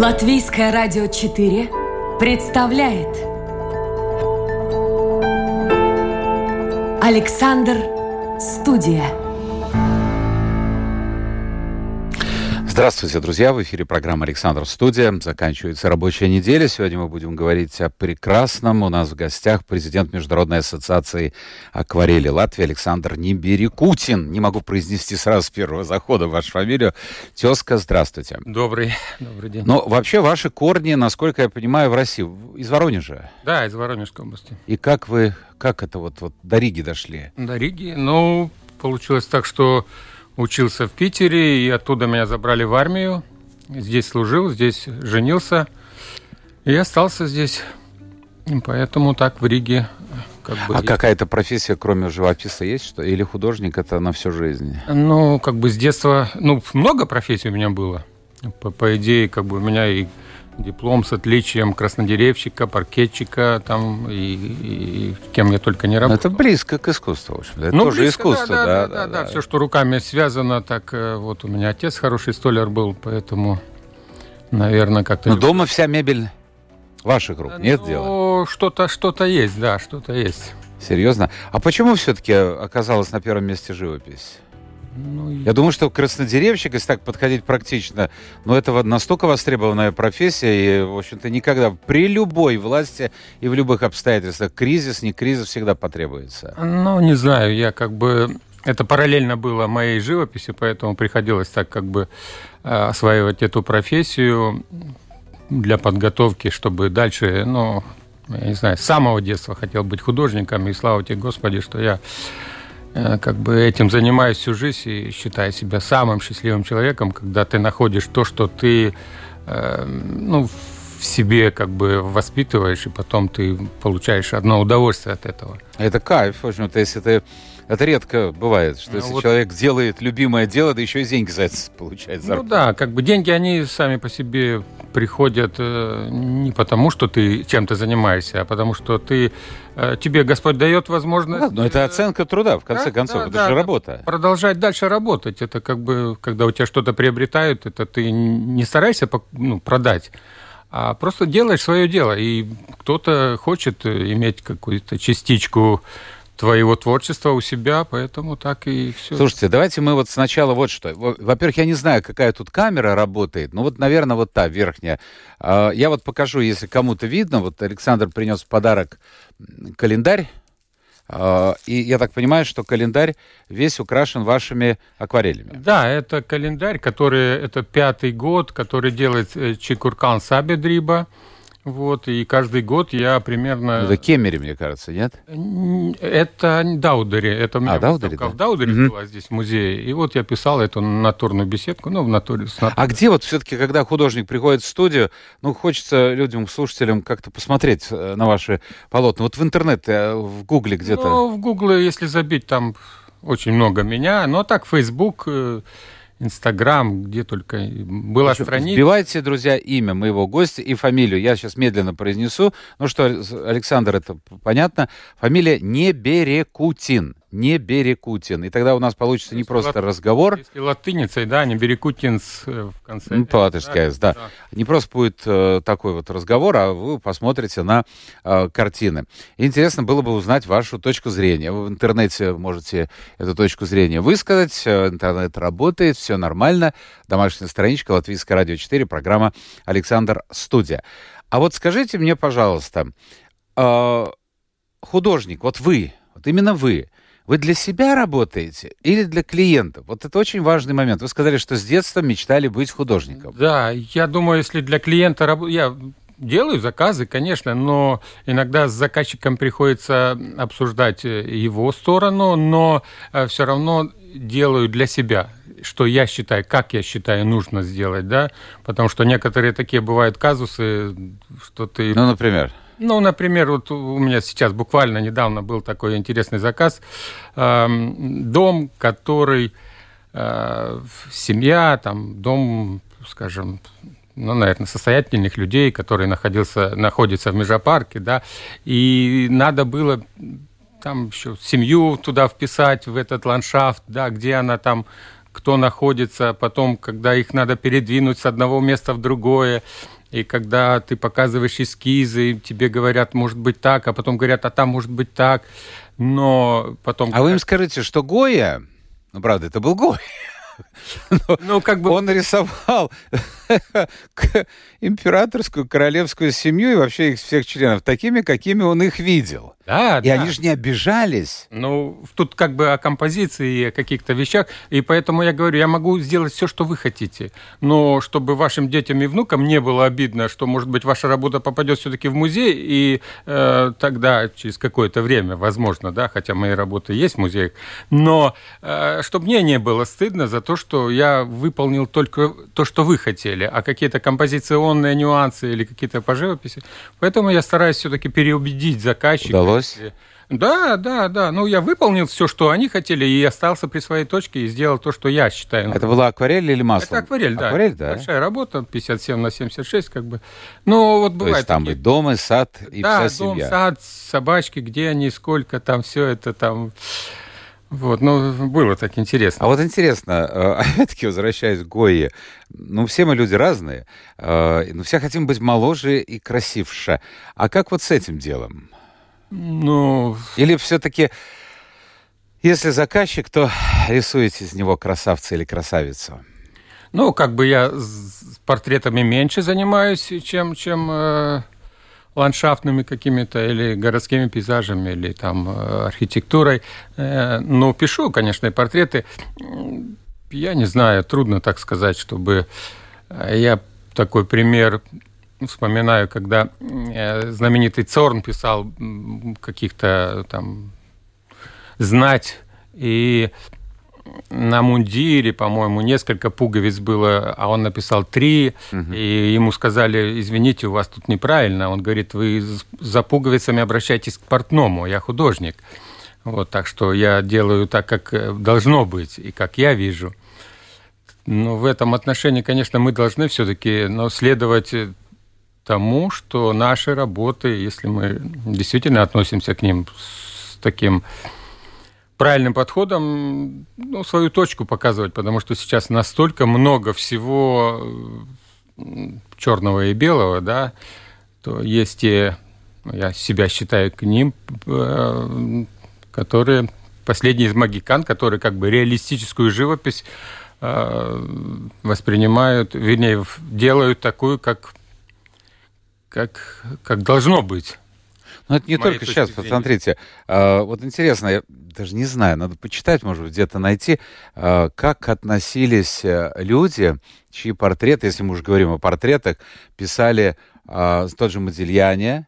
Латвийское радио 4 представляет Александр Студия. Здравствуйте, друзья! В эфире программа «Александр Студия». Заканчивается рабочая неделя. Сегодня мы будем говорить о прекрасном. У нас в гостях президент Международной ассоциации акварели Латвии Александр Ниберикутин. Не могу произнести сразу с первого захода вашу фамилию. Тезка, здравствуйте. Добрый, добрый день. Но вообще ваши корни, насколько я понимаю, в России. Из Воронежа? Да, из Воронежской области. И как вы, как это вот, вот до Риги дошли? До Риги? Ну, получилось так, что учился в Питере, и оттуда меня забрали в армию. Здесь служил, здесь женился, и остался здесь. Поэтому так в Риге как бы... А какая-то профессия, кроме живописа, есть что? Или художник это на всю жизнь? Ну, как бы с детства... Ну, много профессий у меня было. По, по идее, как бы у меня и диплом с отличием краснодеревщика, паркетчика, там, и, и кем я только не работал. это близко к искусству, в общем. Это ну, тоже близко, искусство, да да, да, да, да, да. Все, что руками связано, так э, вот у меня отец хороший столяр был, поэтому, наверное, как-то... Но дома вся мебель ваших рук, нет ну, дела? что-то, что-то есть, да, что-то есть. Серьезно? А почему все-таки оказалась на первом месте живопись? Ну, Я думаю, что краснодеревщик, если так подходить практично, но это настолько востребованная профессия, и, в общем-то, никогда при любой власти и в любых обстоятельствах, кризис, не кризис, всегда потребуется. Ну, не знаю, я как бы... Это параллельно было моей живописи, поэтому приходилось так как бы э, осваивать эту профессию для подготовки, чтобы дальше, ну, я не знаю, с самого детства хотел быть художником, и слава тебе, Господи, что я как бы этим занимаюсь всю жизнь и считаю себя самым счастливым человеком, когда ты находишь то, что ты э, ну, в себе как бы воспитываешь, и потом ты получаешь одно удовольствие от этого. Это кайф, в общем-то, если ты это редко бывает, что ну, если вот... человек делает любимое дело, да еще и деньги за это получает зарплату. Ну да, как бы деньги, они сами по себе приходят э, не потому, что ты чем-то занимаешься, а потому что ты, э, тебе Господь дает возможность... Да, но это оценка труда, в конце да, концов, да, это да, же работа. Продолжать дальше работать, это как бы, когда у тебя что-то приобретают, это ты не старайся ну, продать, а просто делаешь свое дело. И кто-то хочет иметь какую-то частичку твоего творчества у себя, поэтому так и все. Слушайте, давайте мы вот сначала вот что. Во-первых, я не знаю, какая тут камера работает, но вот, наверное, вот та верхняя. А, я вот покажу, если кому-то видно. Вот Александр принес в подарок календарь. А, и я так понимаю, что календарь весь украшен вашими акварелями. Да, это календарь, который, это пятый год, который делает э, Чикуркан Сабедриба. Вот, и каждый год я примерно... Это Кемере, мне кажется, нет? Это Даудери. Это у меня а, Даудери, да. в Даудери угу. была здесь в музее. И вот я писал эту натурную беседку, ну, в натуре. С натуре. А где вот все-таки, когда художник приходит в студию, ну, хочется людям, слушателям как-то посмотреть э, на ваши полотна. Вот в интернете, э, в Гугле где-то. Ну, в Гугле, если забить, там очень много меня. Но так, Facebook э, Инстаграм, где только была Еще страница. Вбивайте, друзья, имя моего гостя и фамилию. Я сейчас медленно произнесу. Ну что, Александр, это понятно. Фамилия Неберекутин не Берекутин. И тогда у нас получится не просто лат... разговор. Если латыницей, да, не Берекутинс э, в конце. Ну, по-латышски, да, да. да. Не просто будет э, такой вот разговор, а вы посмотрите на э, картины. Интересно было бы узнать вашу точку зрения. Вы в интернете можете эту точку зрения высказать. Интернет работает, все нормально. Домашняя страничка Латвийское радио 4, программа «Александр Студия». А вот скажите мне, пожалуйста, э, художник, вот вы, вот именно вы, вы для себя работаете или для клиентов? Вот это очень важный момент. Вы сказали, что с детства мечтали быть художником. Да, я думаю, если для клиента я делаю заказы, конечно, но иногда с заказчиком приходится обсуждать э, его сторону, но э, все равно делаю для себя что я считаю, как я считаю, нужно сделать, да, потому что некоторые такие бывают казусы, что ты... Ну, например? Ну, например, вот у меня сейчас буквально недавно был такой интересный заказ. Эм, дом, который э, семья, там, дом, скажем, ну, наверное, состоятельных людей, которые находился, находятся в Межапарке, да, и надо было там еще семью туда вписать, в этот ландшафт, да, где она там кто находится, потом, когда их надо передвинуть с одного места в другое, и когда ты показываешь эскизы, тебе говорят, может быть так, а потом говорят, а там может быть так, но потом... А вы им скажите, что Гоя, ну, правда, это был Гоя, ну, как бы... Он рисовал императорскую королевскую семью и вообще их всех членов такими, какими он их видел. Да, и да. они же не обижались. Ну, тут как бы о композиции и о каких-то вещах. И поэтому я говорю, я могу сделать все, что вы хотите. Но чтобы вашим детям и внукам не было обидно, что, может быть, ваша работа попадет все-таки в музей, и э, тогда, через какое-то время, возможно, да, хотя мои работы есть в музеях, но э, чтобы мне не было стыдно за то, что я выполнил только то, что вы хотели, а какие-то композиционные нюансы или какие-то по живописи. Поэтому я стараюсь все-таки переубедить заказчика. Удалось? Да, да, да. Ну, я выполнил все, что они хотели, и остался при своей точке и сделал то, что я считаю. Это была акварель или масло? Это акварель, да. Акварель, да. Большая работа, 57 на 76, как бы. Ну, вот бывает. То есть там такие... и дом, и сад, и да, вся дом, семья. сад, собачки, где они, сколько там, все это там. Вот, ну, было так интересно. А вот интересно, э, опять-таки, возвращаясь к Гойе, ну, все мы люди разные, э, ну, все хотим быть моложе и красивше. А как вот с этим делом? Ну... Или все-таки, если заказчик, то рисуете из него красавца или красавицу? Ну, как бы я с портретами меньше занимаюсь, чем, чем э, ландшафтными какими-то или городскими пейзажами, или там э, архитектурой. Э, но пишу, конечно, и портреты. Я не знаю, трудно так сказать, чтобы... Э, я такой пример вспоминаю, когда знаменитый Цорн писал каких-то там знать, и на мундире, по-моему, несколько пуговиц было, а он написал три, угу. и ему сказали, извините, у вас тут неправильно. Он говорит, вы за пуговицами обращайтесь к портному, я художник. Вот, так что я делаю так, как э, должно быть, и как я вижу. Но в этом отношении, конечно, мы должны все-таки но следовать тому, что наши работы, если мы действительно относимся к ним с таким правильным подходом ну, свою точку показывать, потому что сейчас настолько много всего черного и белого, да, то есть те, ну, я себя считаю к ним, э, которые последний из магикан, которые как бы реалистическую живопись э, воспринимают, вернее, делают такую, как, как, как должно быть. Но это не только сейчас, посмотрите. А, вот интересно, я даже не знаю, надо почитать, может быть, где-то найти, а, как относились э, люди, чьи портреты, если мы уже говорим о портретах, писали а, тот же Модильяне,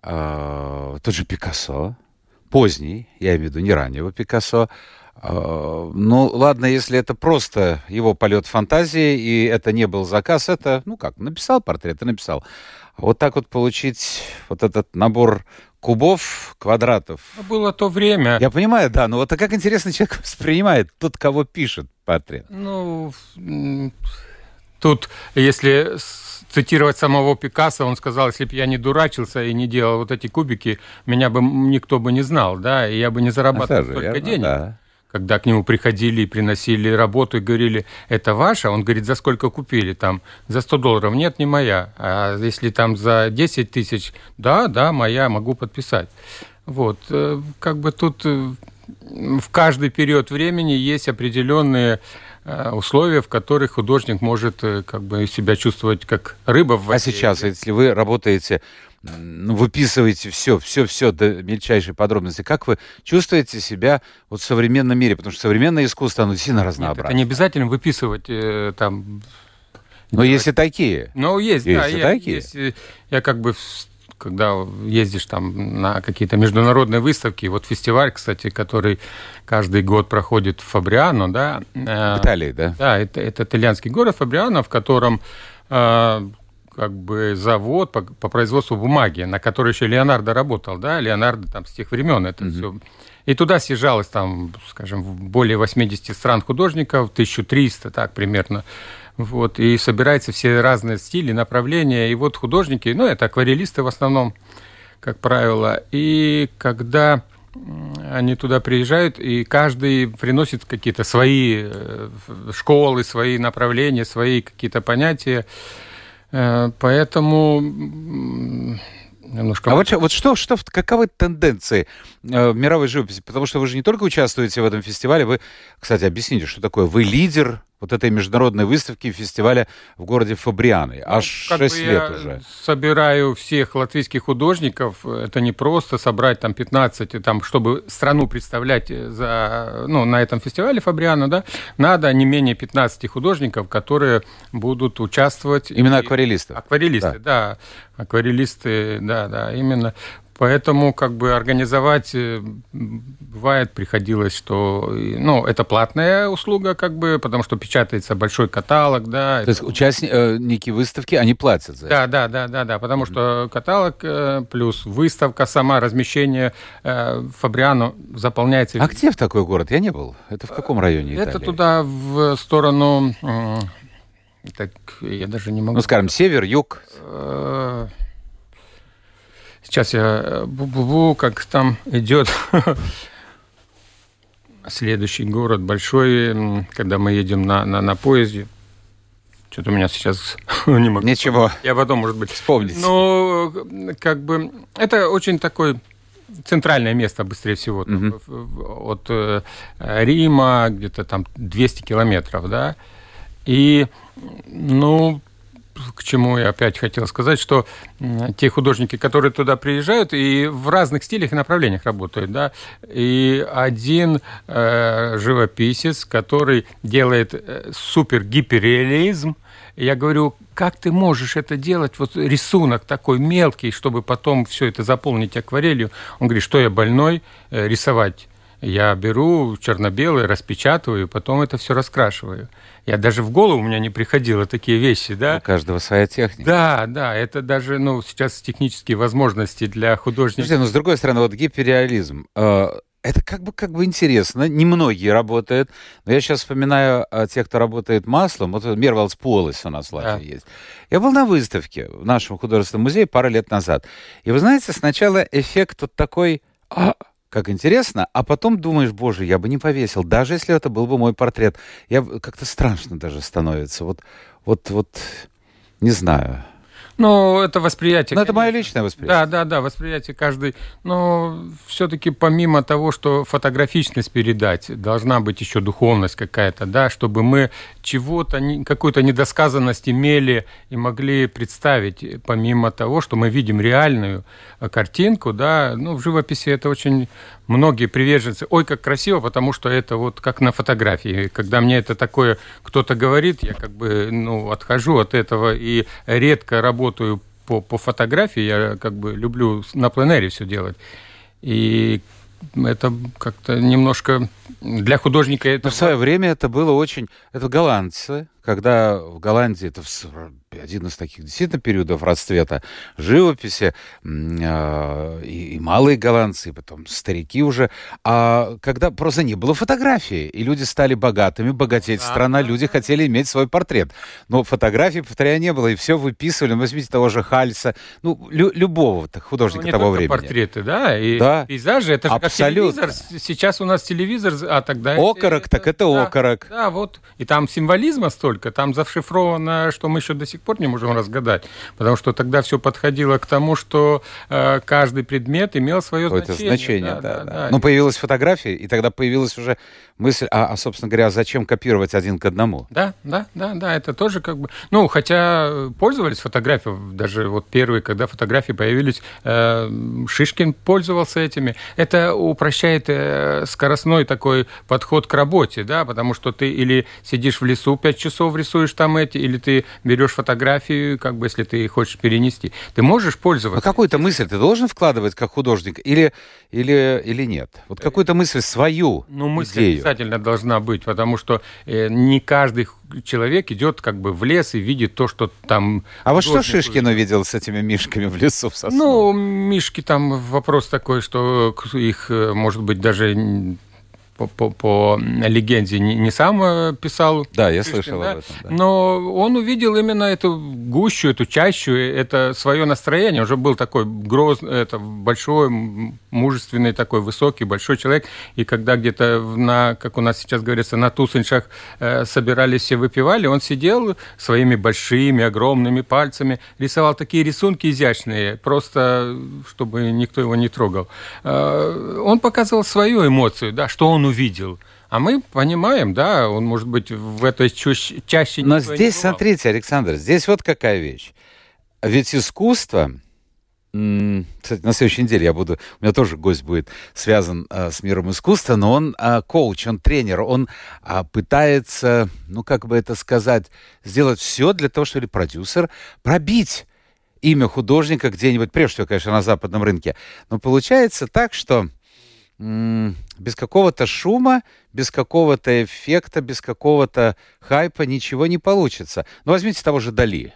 тот же Пикассо, поздний, я имею в виду не раннего Пикассо, ну, ладно, если это просто его полет фантазии, и это не был заказ, это, ну как, написал портрет и написал. Вот так вот получить вот этот набор кубов, квадратов. Ну, было то время. Я понимаю, да, но вот а как интересно человек воспринимает тот, кого пишет портрет? Ну, тут, если цитировать самого Пикассо, он сказал, если бы я не дурачился и не делал вот эти кубики, меня бы никто бы не знал, да, и я бы не зарабатывал а столько денег. Да когда к нему приходили и приносили работу и говорили, это ваша? Он говорит, за сколько купили? Там, за 100 долларов. Нет, не моя. А если там за 10 тысяч, да, да, моя, могу подписать. Вот, э, как бы тут э, в каждый период времени есть определенные условия, в которых художник может как бы себя чувствовать как рыба в воде. А сейчас, если вы работаете ну, выписываете все, все, все до мельчайшей подробности. Как вы чувствуете себя вот в современном мире? Потому что современное искусство, оно сильно разнообразно. Нет, это не обязательно выписывать э, там... Но делать... есть и такие. Ну, есть, есть да. И я, такие. Есть, э, я как бы когда ездишь там на какие-то международные выставки, вот фестиваль, кстати, который каждый год проходит в Фабриано, да. Э, в Италии, да? Да, это, это итальянский город Фабриано, в котором э, как бы завод по, по производству бумаги, на который еще Леонардо работал, да, Леонардо там с тех времен это mm-hmm. все. И туда съезжалось там, скажем, более 80 стран художников, 1300, так примерно. Вот, и собираются все разные стили, направления. И вот художники, ну, это акварелисты в основном, как правило. И когда они туда приезжают, и каждый приносит какие-то свои э, школы, свои направления, свои какие-то понятия. Э, поэтому немножко... А вот, вот что, что, каковы тенденции э, мировой живописи? Потому что вы же не только участвуете в этом фестивале, вы, кстати, объясните, что такое? Вы лидер вот этой международной выставки фестиваля в городе Фабрианы. Ну, Аж ну, 6 лет я уже. собираю всех латвийских художников. Это не просто собрать там 15, там, чтобы страну представлять за, ну, на этом фестивале Фабриана, да, надо не менее 15 художников, которые будут участвовать. Именно акварелисты. Акварелисты, да. да. Акварелисты, да, да, именно. Поэтому как бы организовать э, бывает приходилось, что ну это платная услуга как бы, потому что печатается большой каталог, да. То есть участники выставки они платят за да, это? Да, да, да, да, потому что каталог э, плюс выставка сама размещение э, Фабриано заполняется. А где в такой город? Я не был. Это в каком районе Италии? Это туда в сторону. Так я даже не могу. Ну скажем север, юг. Сейчас я э, бу-бу-бу, как там идет следующий город большой, когда мы едем на, на, на поезде. Что-то у меня сейчас не могу. Ничего. Я потом, может быть, вспомнить. Но как бы это очень такой центральное место, быстрее всего, угу. от э, Рима где-то там 200 километров, да. И, ну, к чему я опять хотел сказать, что те художники, которые туда приезжают, и в разных стилях и направлениях работают, да, и один э, живописец, который делает э, супер гиперреализм, я говорю, как ты можешь это делать, вот рисунок такой мелкий, чтобы потом все это заполнить акварелью. Он говорит, что я больной, э, рисовать я беру черно-белый, распечатываю, потом это все раскрашиваю. Я даже в голову у меня не приходило такие вещи, да. У каждого своя техника. Да, да, это даже, ну, сейчас технические возможности для художников. Слушайте, но с другой стороны, вот гиперреализм, э, это как бы, как бы интересно. Немногие работают. Но я сейчас вспоминаю о тех, кто работает маслом. Вот Мервалс Полис у нас в Латвии да. есть. Я был на выставке в нашем художественном музее пару лет назад. И вы знаете, сначала эффект вот такой... А, как интересно, а потом думаешь, боже, я бы не повесил, даже если это был бы мой портрет. Я как-то страшно даже становится. Вот, вот, вот, не знаю. Ну, это восприятие. Ну, это мое личное восприятие. Да, да, да, восприятие каждый. Но все-таки помимо того, что фотографичность передать, должна быть еще духовность какая-то, да, чтобы мы чего-то, какую-то недосказанность имели и могли представить, помимо того, что мы видим реальную э, картинку, да, ну, в живописи это очень многие приверженцы, ой, как красиво, потому что это вот как на фотографии. Когда мне это такое кто-то говорит, я как бы, ну, отхожу от этого и редко работаю по, по фотографии, я как бы люблю на пленере все делать. И это как-то немножко для художника это... Но в свое время это было очень... Это голландцы, когда в Голландии, это один из таких действительно периодов расцвета живописи, э, и, и малые голландцы, и потом старики уже, а когда просто не было фотографии, и люди стали богатыми, богатеть страна, люди хотели иметь свой портрет. Но фотографий, повторяю, не было, и все выписывали, ну, возьмите того же Хальса, ну, лю любого художника ну, того времени. портреты, да, и да. пейзажи, это же Абсолютно. как телевизор, сейчас у нас телевизор, а тогда... Окорок, это, так это да, окорок. Да, вот, и там символизма столько, столько. Там зашифровано, что мы еще до сих пор не можем разгадать. Потому что тогда все подходило к тому, что э, каждый предмет имел свое значение. Это значение, да, да, да. да. Ну, появилась фотография, и тогда появилась уже мысль, а, а, собственно говоря, зачем копировать один к одному? Да, да, да, да, это тоже как бы... Ну, хотя пользовались фотографией, даже вот первые, когда фотографии появились, э, Шишкин пользовался этими. Это упрощает э, скоростной такой подход к работе, да, потому что ты или сидишь в лесу 5 часов, часов рисуешь там эти, или ты берешь фотографию, как бы, если ты хочешь перенести. Ты можешь пользоваться. А какую-то мысль ты должен вкладывать как художник или, или, или нет? Вот какую-то мысль свою Ну, мысль идею. обязательно должна быть, потому что э, не каждый человек идет как бы в лес и видит то, что там... А вот что Шишкин увидел с этими мишками в лесу в сосну? Ну, мишки там вопрос такой, что их, э, может быть, даже по, по, по легенде не, не сам э, писал. Да, я Пушкин, слышал да? об этом. Да. Но он увидел именно эту гущу, эту чащу, это свое настроение. Уже был такой грозный, это большой, мужественный такой, высокий, большой человек. И когда где-то, на, как у нас сейчас говорится, на тусеншах э, собирались все выпивали, он сидел своими большими, огромными пальцами, рисовал такие рисунки изящные, просто чтобы никто его не трогал. Э, он показывал свою эмоцию, да, что он увидел. А мы понимаем, да, он может быть в этой чаще... Но здесь, смотрите, Александр, здесь вот какая вещь. Ведь искусство, кстати, на следующей неделе я буду, у меня тоже гость будет связан а, с миром искусства, но он а, коуч, он тренер, он а, пытается, ну как бы это сказать, сделать все для того, чтобы продюсер пробить имя художника где-нибудь, прежде всего, конечно, на западном рынке. Но получается так, что без какого-то шума, без какого-то эффекта, без какого-то хайпа ничего не получится. Ну, возьмите того же Дали.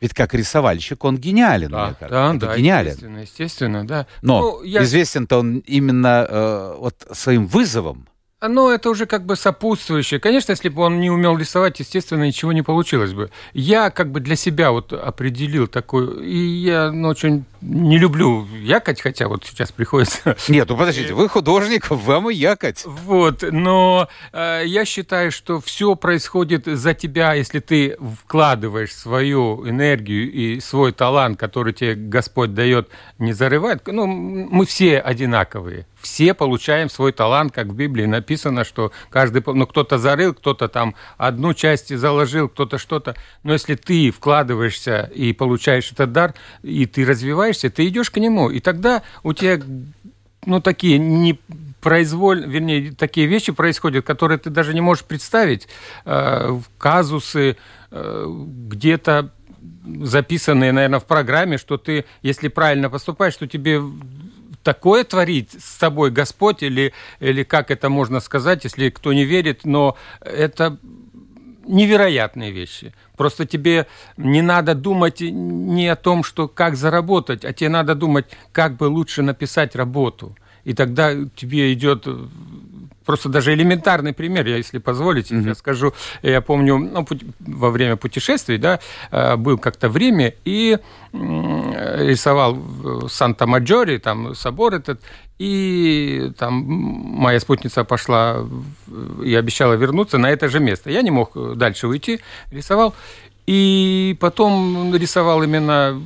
Ведь как рисовальщик он гениален, да, мне кажется. Да, да, гениален. естественно, естественно, да. Но ну, я... известен-то он именно э, вот своим вызовом. Ну, это уже как бы сопутствующее. Конечно, если бы он не умел рисовать, естественно, ничего не получилось бы. Я как бы для себя вот определил такой... И я ну, очень не люблю якать, хотя вот сейчас приходится... Нет, ну подождите, вы художник, вам и якать. Вот, но э, я считаю, что все происходит за тебя, если ты вкладываешь свою энергию и свой талант, который тебе Господь дает, не зарывает. Ну, мы все одинаковые все получаем свой талант, как в Библии написано, что каждый, ну, кто-то зарыл, кто-то там одну часть заложил, кто-то что-то. Но если ты вкладываешься и получаешь этот дар, и ты развиваешься, ты идешь к нему, и тогда у тебя, ну, такие не произволь, вернее, такие вещи происходят, которые ты даже не можешь представить, э, казусы, э, где-то записанные, наверное, в программе, что ты, если правильно поступаешь, что тебе такое творит с тобой Господь, или, или как это можно сказать, если кто не верит, но это невероятные вещи. Просто тебе не надо думать не о том, что как заработать, а тебе надо думать, как бы лучше написать работу. И тогда тебе идет просто даже элементарный пример, я, если позволите, mm-hmm. я скажу. Я помню, ну, во время путешествий, да, э, был как-то время и рисовал в Санта-Маджоре, там собор этот, и там моя спутница пошла и обещала вернуться на это же место. Я не мог дальше уйти, рисовал. И потом рисовал именно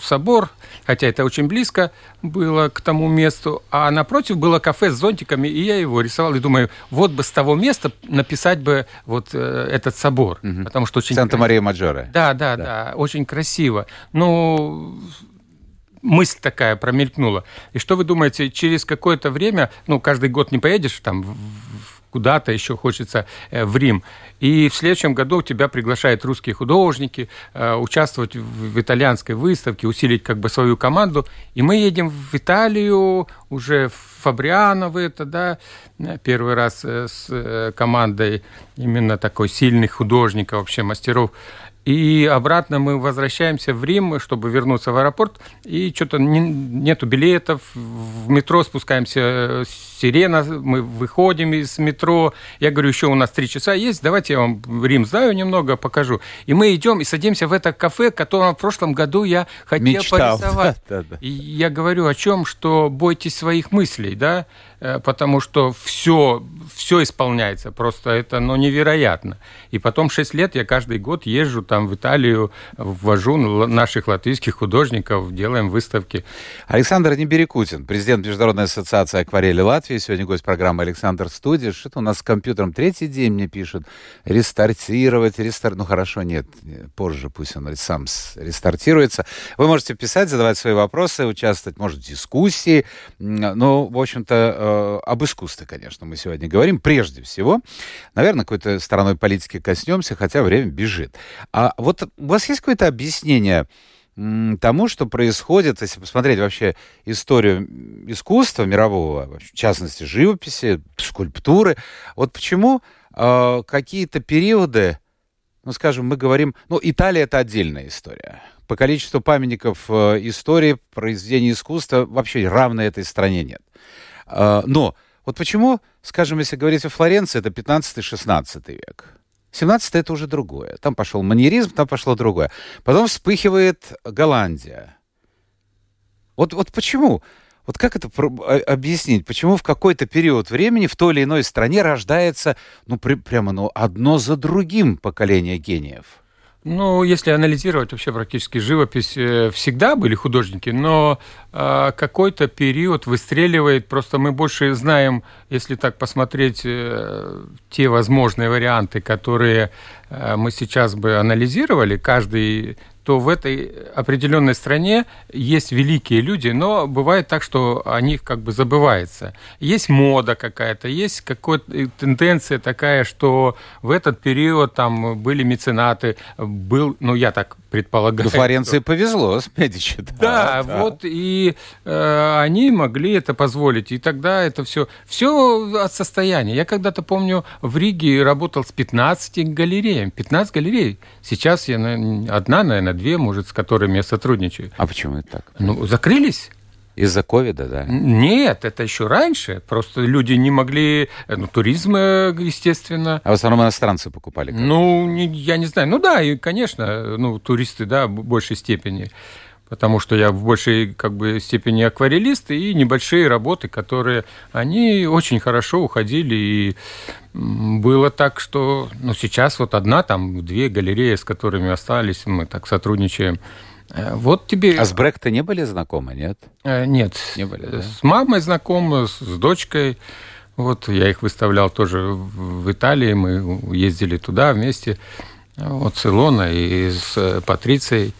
собор, хотя это очень близко было к тому месту, а напротив было кафе с зонтиками, и я его рисовал, и думаю, вот бы с того места написать бы вот э, этот собор, угу. потому что очень... Санта-Мария-Маджоре. Да, да, да, да, очень красиво. Ну, мысль такая промелькнула. И что вы думаете, через какое-то время, ну, каждый год не поедешь там в куда-то еще хочется э, в Рим. И в следующем году тебя приглашают русские художники э, участвовать в итальянской выставке, усилить как бы свою команду. И мы едем в Италию уже в Фабриано это, да, первый раз э, с командой именно такой сильных художников, вообще мастеров. И обратно мы возвращаемся в Рим, чтобы вернуться в аэропорт, и что-то не, нету билетов, в метро спускаемся, сирена, мы выходим из метро, я говорю, еще у нас три часа есть, давайте я вам Рим знаю немного, покажу. И мы идем и садимся в это кафе, которое в прошлом году я хотел Мечтал, порисовать. Да, да, да. И я говорю о чем, что? Бойтесь своих мыслей, да, Э, потому что все, все исполняется, просто это ну, невероятно. И потом 6 лет я каждый год езжу там в Италию, ввожу наших латвийских художников, делаем выставки. Александр Неберекутин, президент Международной ассоциации акварели Латвии, сегодня гость программы «Александр Студия». Что-то у нас с компьютером третий день мне пишут. Рестартировать, рестарт... Ну хорошо, нет, позже пусть он сам рестартируется. Вы можете писать, задавать свои вопросы, участвовать, может, в дискуссии. Ну, в общем-то, э, об искусстве, конечно, мы сегодня говорим, прежде всего. Наверное, какой-то стороной политики коснемся, хотя время бежит. А вот у вас есть какое-то объяснение тому, что происходит, если посмотреть вообще историю искусства мирового, в частности, живописи, скульптуры, вот почему э, какие-то периоды, ну, скажем, мы говорим, ну, Италия это отдельная история. По количеству памятников э, истории, произведений искусства вообще равной этой стране нет. А, но вот почему, скажем, если говорить о Флоренции, это 15-16 век. 17 это уже другое. Там пошел маньеризм, там пошло другое. Потом вспыхивает Голландия. Вот, вот почему? Вот как это а, объяснить? Почему в какой-то период времени в той или иной стране рождается, ну, при, прямо, ну, одно за другим поколение гениев? Ну, если анализировать вообще практически живопись, э, всегда были художники, но э, какой-то период выстреливает. Просто мы больше знаем, если так посмотреть, э, те возможные варианты, которые э, мы сейчас бы анализировали, каждый то в этой определенной стране есть великие люди, но бывает так, что о них как бы забывается. Есть мода какая-то, есть какая-то тенденция такая, что в этот период там были меценаты, был, ну я так предполагаю. Ну, Флоренции что... повезло с Медичи. Да, да, да. вот и э, они могли это позволить, и тогда это все, все от состояния. Я когда-то помню в Риге работал с 15 галереями, 15 галерей. Сейчас я одна, наверное, две, может, с которыми я сотрудничаю. А почему это так? Ну, закрылись. Из-за ковида, да? Нет, это еще раньше. Просто люди не могли... Ну, туризм, э, естественно. А в основном иностранцы покупали? Как? Ну, не, я не знаю. Ну да, и, конечно, ну, туристы, да, в большей степени. Потому что я в большей как бы, степени акварелист, и небольшие работы, которые... Они очень хорошо уходили, и было так, что... Ну, сейчас вот одна, там, две галереи, с которыми остались, мы так сотрудничаем. Э, вот тебе... А с Бректа не были знакомы, нет? Э, нет. Не были, да? С мамой знакомы, с, с дочкой. Вот я их выставлял тоже в Италии, мы ездили туда вместе. Вот с Илоной и с Патрицией,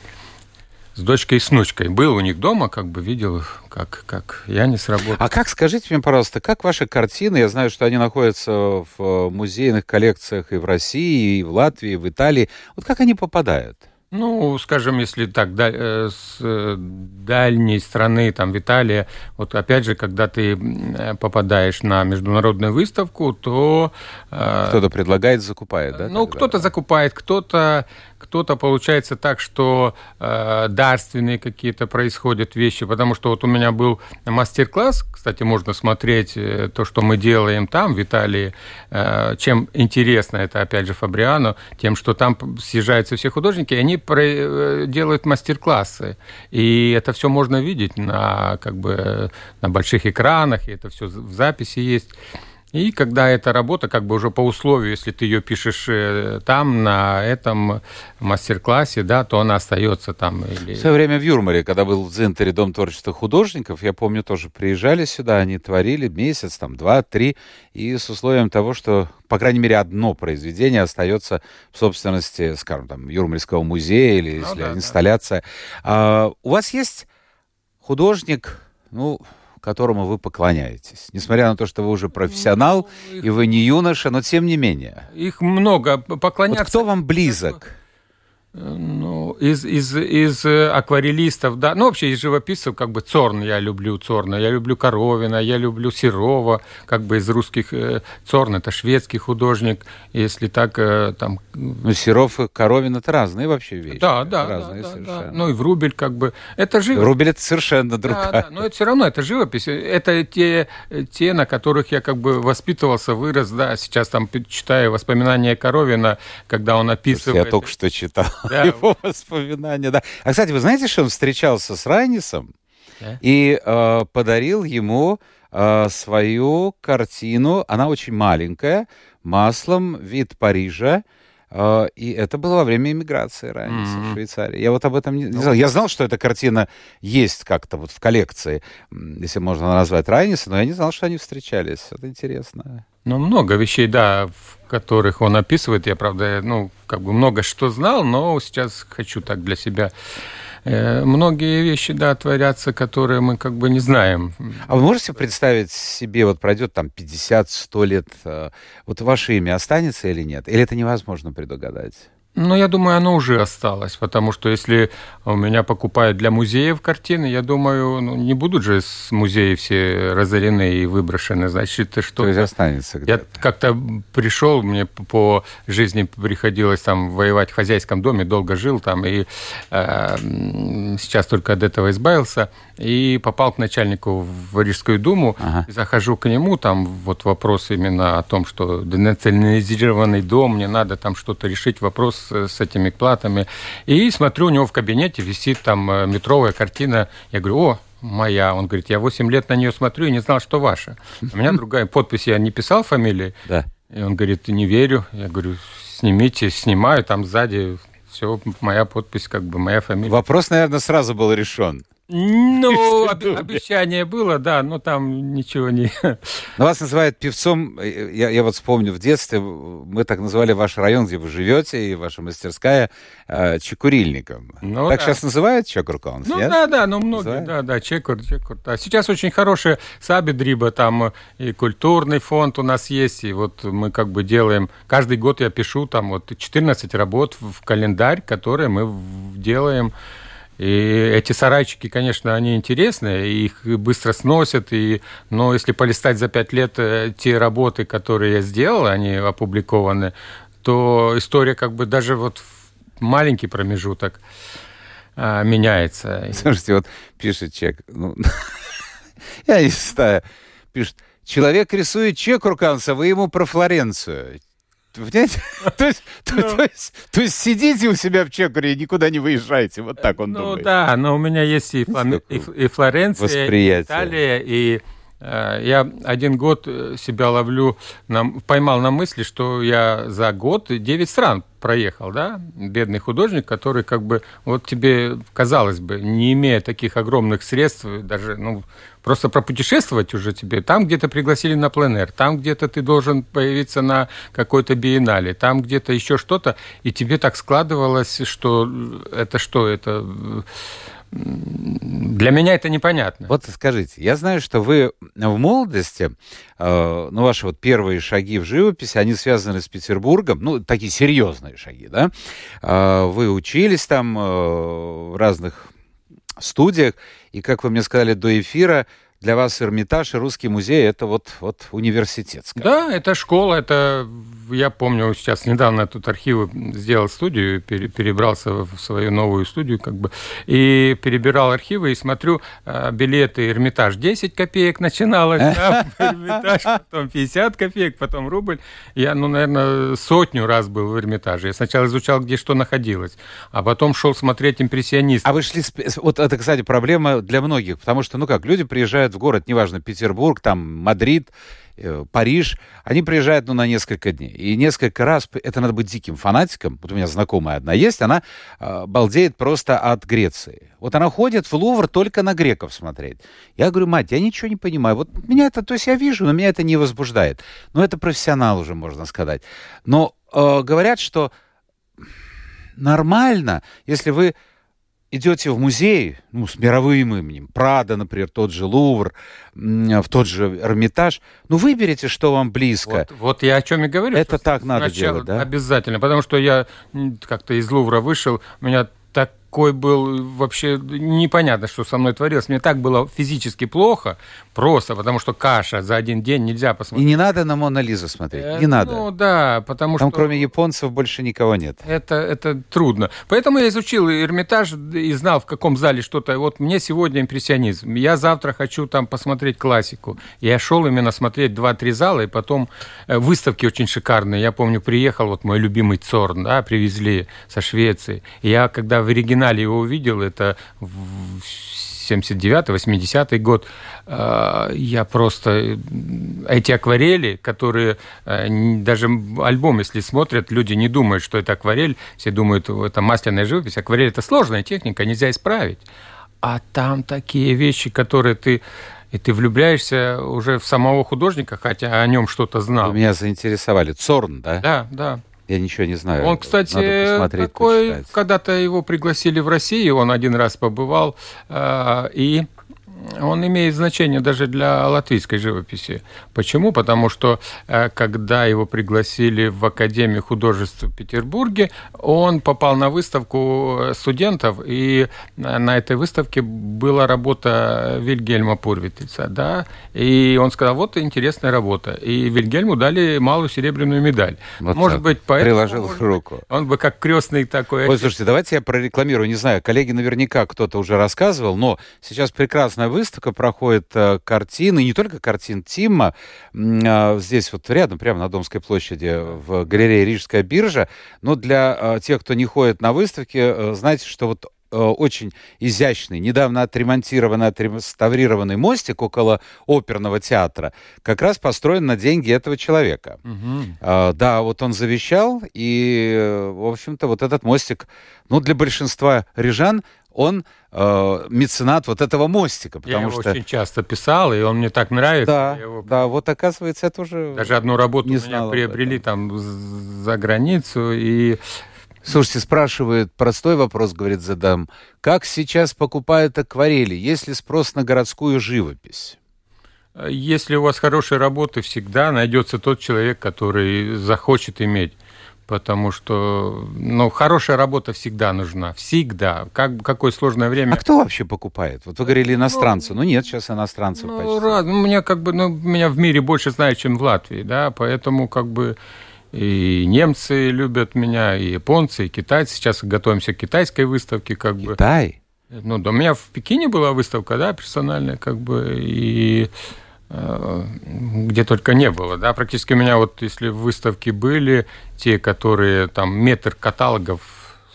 с дочкой и с внучкой. Был у них дома, как бы видел, как, как я не сработал. А как, скажите мне, пожалуйста, как ваши картины, я знаю, что они находятся в музейных коллекциях и в России, и в Латвии, и в Италии, вот как они попадают? Ну, скажем, если так, да, э, с э, дальней страны, там, в Италии, вот опять же, когда ты э, попадаешь на международную выставку, то... Кто-то предлагает, закупает, да? Ну, кто-то закупает, кто-то кто-то получается так, что э, дарственные какие-то происходят вещи, потому что вот у меня был мастер-класс, кстати, можно смотреть э, то, что мы делаем там, в Италии. Э, чем интересно это, опять же, Фабриано, тем, что там съезжаются все художники, и они про, э, делают мастер-классы. И это все можно видеть на, как бы, на больших экранах, и это все в записи есть. И когда эта работа, как бы уже по условию, если ты ее пишешь э, там, на этом мастер-классе, да, то она остается там. Или... В свое время в Юрмаре, когда был в Центре Дом творчества художников, я помню, тоже приезжали сюда, они творили месяц, там, два, три, и с условием того, что, по крайней мере, одно произведение остается в собственности, скажем, там, Юрмальского музея или ну, если да, инсталляция. Да. А, у вас есть художник, ну, которому вы поклоняетесь. Несмотря на то, что вы уже профессионал, ну, их... и вы не юноша, но тем не менее. Их много. Поклоняться... Вот кто вам близок? Ну, из, из, из э, акварелистов, да, ну, вообще из живописцев, как бы Цорн я люблю, Цорна, я люблю Коровина, я люблю Серова, как бы из русских, э, Цорн это шведский художник, если так, э, там... Ну, Серов и Коровин это разные вообще вещи. Да, да, разные да, совершенно. Да. Ну, и Врубель, как бы, это живопись. Врубель это совершенно другая. Да, да, но это все равно, это живопись, это те, те, на которых я как бы воспитывался, вырос, да, сейчас там читаю воспоминания Коровина, когда он описывает... Я только что читал да. его воспоминания. Да. А, кстати, вы знаете, что он встречался с Райнисом да? и э, подарил ему э, свою картину, она очень маленькая, маслом «Вид Парижа», и это было во время иммиграции раньше mm-hmm. в Швейцарии. Я вот об этом не, не знал. Я знал, что эта картина есть как-то вот в коллекции, если можно назвать Райниса, но я не знал, что они встречались. Это интересно. Ну, много вещей, да, в которых он описывает. Я, правда, ну, как бы много что знал, но сейчас хочу так для себя многие вещи, да, творятся, которые мы как бы не знаем. А вы можете представить себе, вот пройдет там 50-100 лет, э, вот ваше имя останется или нет? Или это невозможно предугадать? Ну, я думаю, оно уже осталось, потому что если у меня покупают для музеев картины, я думаю, ну, не будут же с музеев все разорены и выброшены, значит, что? То есть останется Я как-то пришел, мне по жизни приходилось там воевать в хозяйском доме, долго жил там, и э, сейчас только от этого избавился, и попал к начальнику в Рижскую думу, ага. захожу к нему, там вот вопрос именно о том, что денационализированный дом, мне надо там что-то решить, вопрос с, этими платами. И смотрю, у него в кабинете висит там э, метровая картина. Я говорю, о, моя. Он говорит, я 8 лет на нее смотрю и не знал, что ваша. У меня другая подпись, я не писал фамилии. Да. И он говорит, не верю. Я говорю, снимите, снимаю, там сзади все, моя подпись, как бы моя фамилия. Вопрос, наверное, сразу был решен. Ну, об, обещание было, да, но там ничего не... Но вас называют певцом, э, я, я вот вспомню, в детстве мы так называли ваш район, где вы живете, и ваша мастерская, э, Чекурильником. Ну, так да. сейчас называют Чекурконс, Ну нет? да, да, ну многие, называют? да, да, Чекур, Чекур. Да. Сейчас очень хорошая Сабидриба, там и культурный фонд у нас есть, и вот мы как бы делаем, каждый год я пишу там вот 14 работ в календарь, которые мы делаем и эти сарайчики, конечно, они интересные, их быстро сносят, и, но если полистать за пять лет э, те работы, которые я сделал, они опубликованы, то история как бы даже вот в маленький промежуток а, меняется. Слушайте, вот пишет чек, ну, я не знаю, пишет, человек рисует чек Руканца, вы ему про Флоренцию. Понимаете? то, есть, то, ну. то, есть, то есть сидите у себя в Чекуре и никуда не выезжаете. Вот так он ну, думает. Ну да, но у меня есть и, и, и Флоренция, и Италия, и я один год э, себя ловлю, поймал на мысли, что я за год 9 стран проехал, да, бедный художник, который как бы, вот тебе, казалось бы, не имея таких огромных средств, даже, ну, просто пропутешествовать уже тебе, там где-то пригласили на пленэр, там где-то ты должен появиться на какой-то биеннале, там где-то еще что-то, и тебе так складывалось, что это что, это для меня это непонятно. Вот скажите, я знаю, что вы в молодости, э, ну, ваши вот первые шаги в живописи, они связаны с Петербургом, ну, такие серьезные шаги, да? Э, вы учились там э, в разных студиях, и, как вы мне сказали до эфира, для вас Эрмитаж и Русский музей это вот, вот университет. Да, это школа, это я помню, сейчас недавно тут архивы сделал студию, перебрался в свою новую студию, как бы, и перебирал архивы, и смотрю, а, билеты Эрмитаж 10 копеек начиналось, да, Эрмитаж, потом 50 копеек, потом рубль. Я, ну, наверное, сотню раз был в Эрмитаже. Я сначала изучал, где что находилось, а потом шел смотреть импрессионистов. А вы шли... Вот это, кстати, проблема для многих, потому что, ну как, люди приезжают в город, неважно, Петербург, там, Мадрид, Э, Париж, они приезжают ну, на несколько дней. И несколько раз, это надо быть диким фанатиком, вот у меня знакомая одна есть, она э, балдеет просто от Греции. Вот она ходит в Лувр только на греков смотреть. Я говорю, мать, я ничего не понимаю. Вот меня это, то есть я вижу, но меня это не возбуждает. Но это профессионал уже, можно сказать. Но э, говорят, что нормально, если вы идете в музей, ну, с мировым именем, Прада, например, тот же Лувр, в тот же Эрмитаж, ну, выберите, что вам близко. Вот, вот я о чем и говорю. Это так надо делать, да? Обязательно, потому что я как-то из Лувра вышел, у меня такой был вообще непонятно, что со мной творилось. Мне так было физически плохо, просто потому что каша за один день нельзя посмотреть. И не надо на Мона Лизу смотреть, э, не надо. Ну да, потому Там что... кроме японцев больше никого нет. Это, это трудно. Поэтому я изучил Эрмитаж и знал, в каком зале что-то. Вот мне сегодня импрессионизм. Я завтра хочу там посмотреть классику. Я шел именно смотреть два-три зала, и потом э, выставки очень шикарные. Я помню, приехал вот мой любимый Цорн, да, привезли со Швеции. И я когда в оригинале оригинале его увидел, это в 79-80 год, э, я просто... Эти акварели, которые э, даже альбом, если смотрят, люди не думают, что это акварель, все думают, это масляная живопись. Акварель – это сложная техника, нельзя исправить. А там такие вещи, которые ты и ты влюбляешься уже в самого художника, хотя о нем что-то знал. Вы меня заинтересовали. Цорн, да? Да, да. Я ничего не знаю. Он, кстати, такой, когда-то его пригласили в Россию, он один раз побывал, э, и он имеет значение даже для латвийской живописи. Почему? Потому что э, когда его пригласили в Академию художеств в Петербурге, он попал на выставку э, студентов, и на этой выставке была работа Вильгельма Пурвитица, да, и он сказал, вот интересная работа. И Вильгельму дали малую серебряную медаль. Вот может быть, поэтому... Приложил руку. Он бы как крестный такой... Ой, слушайте, давайте я прорекламирую, не знаю, коллеги наверняка кто-то уже рассказывал, но сейчас прекрасная выставка проходит э, картины, не только картин Тима, э, здесь вот рядом, прямо на Домской площади, в галерее Рижская биржа, но для э, тех, кто не ходит на выставки, знаете, что вот очень изящный, недавно отремонтированный, отреставрированный мостик около оперного театра как раз построен на деньги этого человека. Угу. А, да, вот он завещал, и, в общем-то, вот этот мостик, ну, для большинства рижан он э, меценат вот этого мостика. Потому я его что... очень часто писал, и он мне так нравится. Да, его... да, вот оказывается, это уже Даже одну работу не у меня приобрели там за границу, и... Слушайте, спрашивает, простой вопрос, говорит, задам. Как сейчас покупают акварели? Есть ли спрос на городскую живопись? Если у вас хорошие работы, всегда найдется тот человек, который захочет иметь потому что, ну, хорошая работа всегда нужна, всегда. Как, какое сложное время. А кто вообще покупает? Вот вы говорили иностранцы. Ну, ну нет, сейчас иностранцев ну, почти. Раз, ну, меня как бы, ну, меня в мире больше знают, чем в Латвии, да, поэтому как бы и немцы любят меня, и японцы, и китайцы. Сейчас готовимся к китайской выставке, как Китай? бы. Китай? Ну, да, у меня в Пекине была выставка, да, персональная, как бы, и где только не было. Да? Практически у меня вот, если выставки были, те, которые там метр каталогов,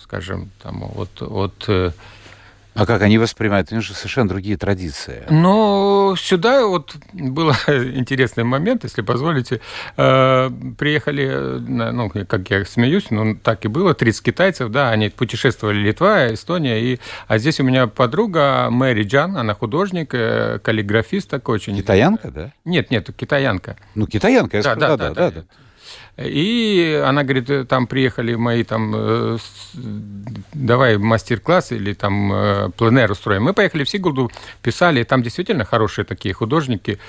скажем, там вот, вот э, а как они воспринимают? У них же совершенно другие традиции. Ну, сюда вот был интересный момент, если позволите. Э, приехали, ну, как я смеюсь, ну, так и было, 30 китайцев, да, они путешествовали Литва, Эстония, и, а здесь у меня подруга Мэри Джан, она художник, э, каллиграфист такой очень. Китаянка, да? Нет, нет, китаянка. Ну, китаянка, я да, да, да, да, да. И она говорит, «Э, там приехали мои там, э, давай мастер-класс или там э, пленер устроим. Мы поехали в Сигулду, писали, там действительно хорошие такие художники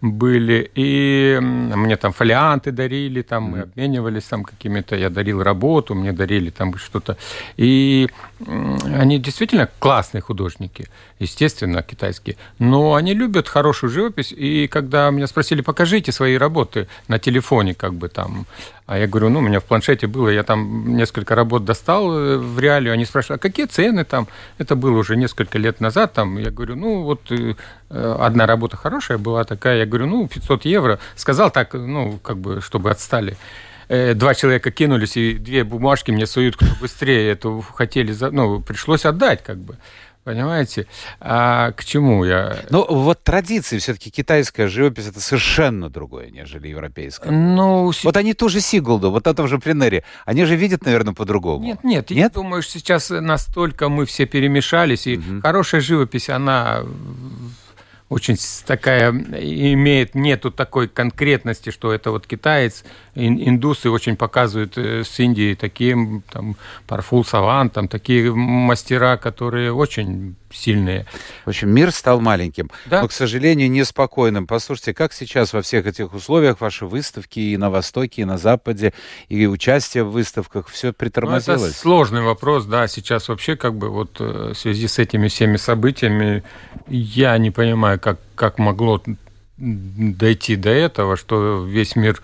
были. И мне там фолианты дарили, там мы обменивались там какими-то, я дарил работу, мне дарили там что-то. И они действительно классные художники, естественно, китайские. Но они любят хорошую живопись. И когда меня спросили, покажите свои работы на телефоне, как бы там, а я говорю, ну, у меня в планшете было, я там несколько работ достал э, в реалию, они спрашивают, а какие цены там? Это было уже несколько лет назад, там, я говорю, ну, вот э, одна работа хорошая была такая, я говорю, ну, 500 евро. Сказал так, ну, как бы, чтобы отстали э, два человека кинулись, и две бумажки мне суют, кто быстрее эту хотели, ну, пришлось отдать, как бы. Понимаете? А к чему я? Ну, вот традиции все-таки китайская живопись это совершенно другое, нежели европейская. Ну, вот они тоже Сиголду, вот это уже пленэре, они же видят, наверное, по-другому. Нет, нет, нет. Я думаю, что сейчас настолько мы все перемешались, и угу. хорошая живопись, она очень такая, имеет, нету такой конкретности, что это вот китаец, индусы очень показывают э, с Индии такие, там, Парфул Саван, там такие мастера, которые очень сильные. В общем, мир стал маленьким, да? но, к сожалению, неспокойным. Послушайте, как сейчас во всех этих условиях ваши выставки и на Востоке, и на Западе, и участие в выставках, все притормозилось? Ну, это сложный вопрос, да, сейчас вообще как бы вот э, в связи с этими всеми событиями я не понимаю, как, как могло дойти до этого, что весь мир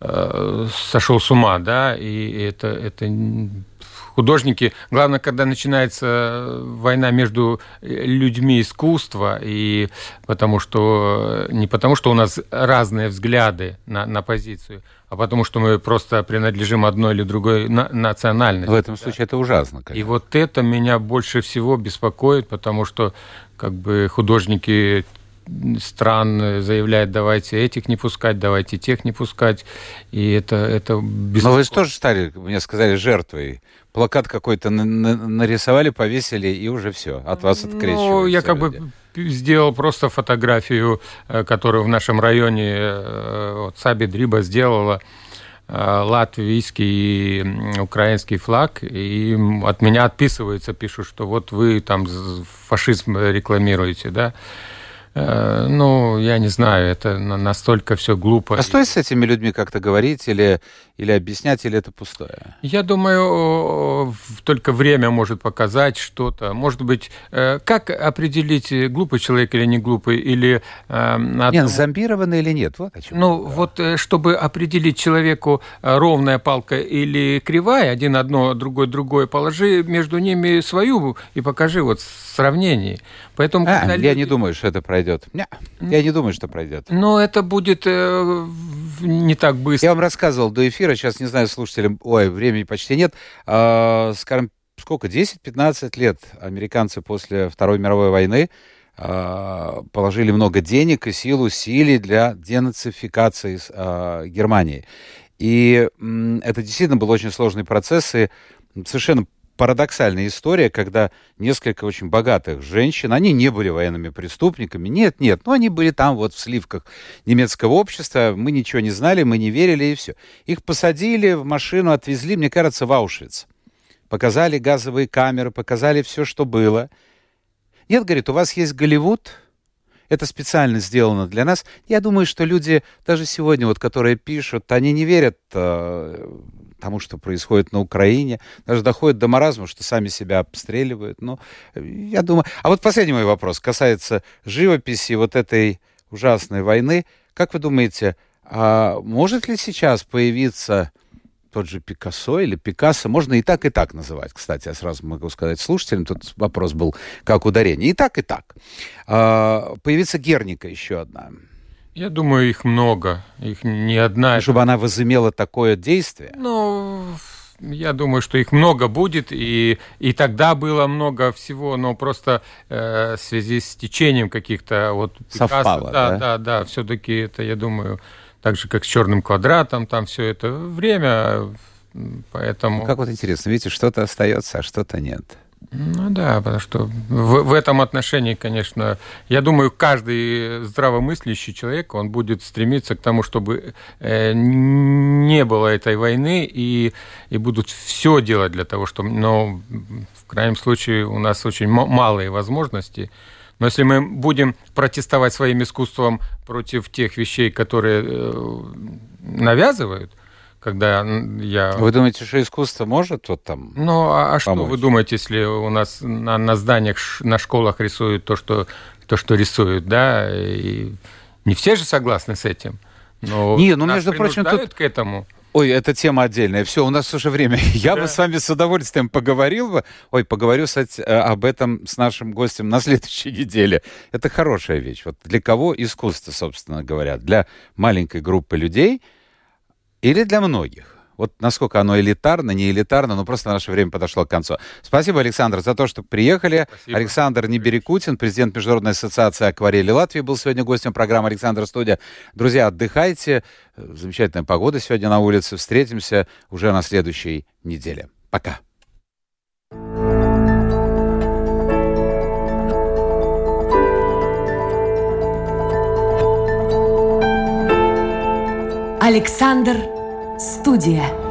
сошел с ума, да, и это, это художники, главное, когда начинается война между людьми искусства, и потому что не потому, что у нас разные взгляды на, на позицию, а потому что мы просто принадлежим одной или другой на, национальности. В этом да? случае это ужасно. Конечно. И вот это меня больше всего беспокоит, потому что как бы художники стран заявляет, давайте этих не пускать, давайте тех не пускать. И это, это Но вы же тоже стали, мне сказали, жертвой. Плакат какой-то нарисовали, повесили, и уже все, от вас открещиваются. Ну, я как люди. бы сделал просто фотографию, э, которую в нашем районе э, вот, Саби Дриба сделала э, латвийский и украинский флаг, и от меня отписываются, пишут, что вот вы там фашизм рекламируете, да. Э, ну, я не знаю, это настолько все глупо. А стоит с этими людьми как-то говорить или, или объяснять, или это пустое? Я думаю, только время может показать что-то. Может быть, э, как определить, глупый человек или не глупый, или... Э, нет, зомбированный или нет? Вот о чем. Ну, да. вот чтобы определить человеку ровная палка или кривая, один одно, другой другое, положи между ними свою и покажи вот сравнение. Поэтому, а, я люди... не думаю, что это пройдет. Не, я не думаю, что пройдет. Но это будет э, не так быстро. Я вам рассказывал до эфира, сейчас не знаю, слушателям, ой, времени почти нет. Э, скажем, сколько, 10-15 лет американцы после Второй мировой войны э, положили много денег и сил, усилий для денацификации э, Германии. И это действительно был очень сложный процесс, и совершенно парадоксальная история, когда несколько очень богатых женщин, они не были военными преступниками, нет, нет, но они были там вот в сливках немецкого общества, мы ничего не знали, мы не верили и все. Их посадили в машину, отвезли, мне кажется, в Аушвиц. Показали газовые камеры, показали все, что было. Нет, говорит, у вас есть Голливуд, это специально сделано для нас. Я думаю, что люди даже сегодня, вот, которые пишут, они не верят э, тому, что происходит на Украине, даже доходит до маразма, что сами себя обстреливают. Ну, я думаю... А вот последний мой вопрос касается живописи вот этой ужасной войны. Как вы думаете, а может ли сейчас появиться тот же Пикассо или Пикассо, можно и так, и так называть. Кстати, я сразу могу сказать слушателям, тут вопрос был как ударение. И так, и так. А, появится Герника еще одна. Я думаю, их много. Их не одна. Чтобы она возымела такое действие? Ну, я думаю, что их много будет, и, и тогда было много всего, но просто э, в связи с течением каких-то вот Пикассо, Совпало, да, да, да, да все-таки это, я думаю, так же как с черным квадратом, там все это время, поэтому. Ну, как вот интересно, видите, что-то остается, а что-то нет. Ну да, потому что в, в этом отношении, конечно, я думаю, каждый здравомыслящий человек, он будет стремиться к тому, чтобы э, не было этой войны, и, и будут все делать для того, чтобы... Но в крайнем случае у нас очень малые возможности. Но если мы будем протестовать своим искусством против тех вещей, которые э, навязывают, когда я... Вы думаете, что искусство может вот там Ну, а, а что вы думаете, если у нас на, на зданиях, на школах рисуют то, что, то, что рисуют, да? И не все же согласны с этим. Но не, ну, между прочим, тут... к этому. Ой, это тема отдельная. Все, у нас уже время. Я да. бы с вами с удовольствием поговорил бы. Ой, поговорю, кстати, э, об этом с нашим гостем на следующей неделе. Это хорошая вещь. Вот для кого искусство, собственно говоря? Для маленькой группы людей – или для многих? Вот насколько оно элитарно, не элитарно, но просто наше время подошло к концу. Спасибо, Александр, за то, что приехали. Спасибо. Александр Неберекутин, президент Международной ассоциации акварели Латвии, был сегодня гостем программы «Александр Студия». Друзья, отдыхайте. Замечательная погода сегодня на улице. Встретимся уже на следующей неделе. Пока. Александр Студия.